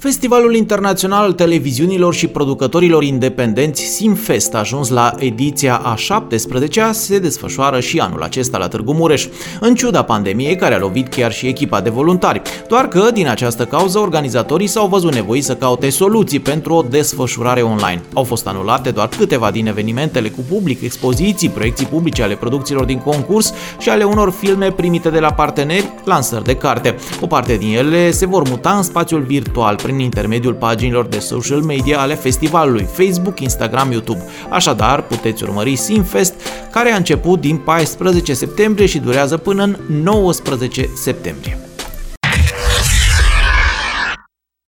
Festivalul Internațional al Televiziunilor și Producătorilor Independenți Simfest a ajuns la ediția a 17-a, se desfășoară și anul acesta la Târgu Mureș, în ciuda pandemiei care a lovit chiar și echipa de voluntari. Doar că, din această cauză, organizatorii s-au văzut nevoiți să caute soluții pentru o desfășurare online. Au fost anulate doar câteva din evenimentele cu public, expoziții, proiecții publice ale producțiilor din concurs și ale unor filme primite de la parteneri, lansări de carte. O parte din ele se vor muta în spațiul virtual prin intermediul paginilor de social media ale festivalului Facebook, Instagram, YouTube. Așadar, puteți urmări Simfest, care a început din 14 septembrie și durează până în 19 septembrie.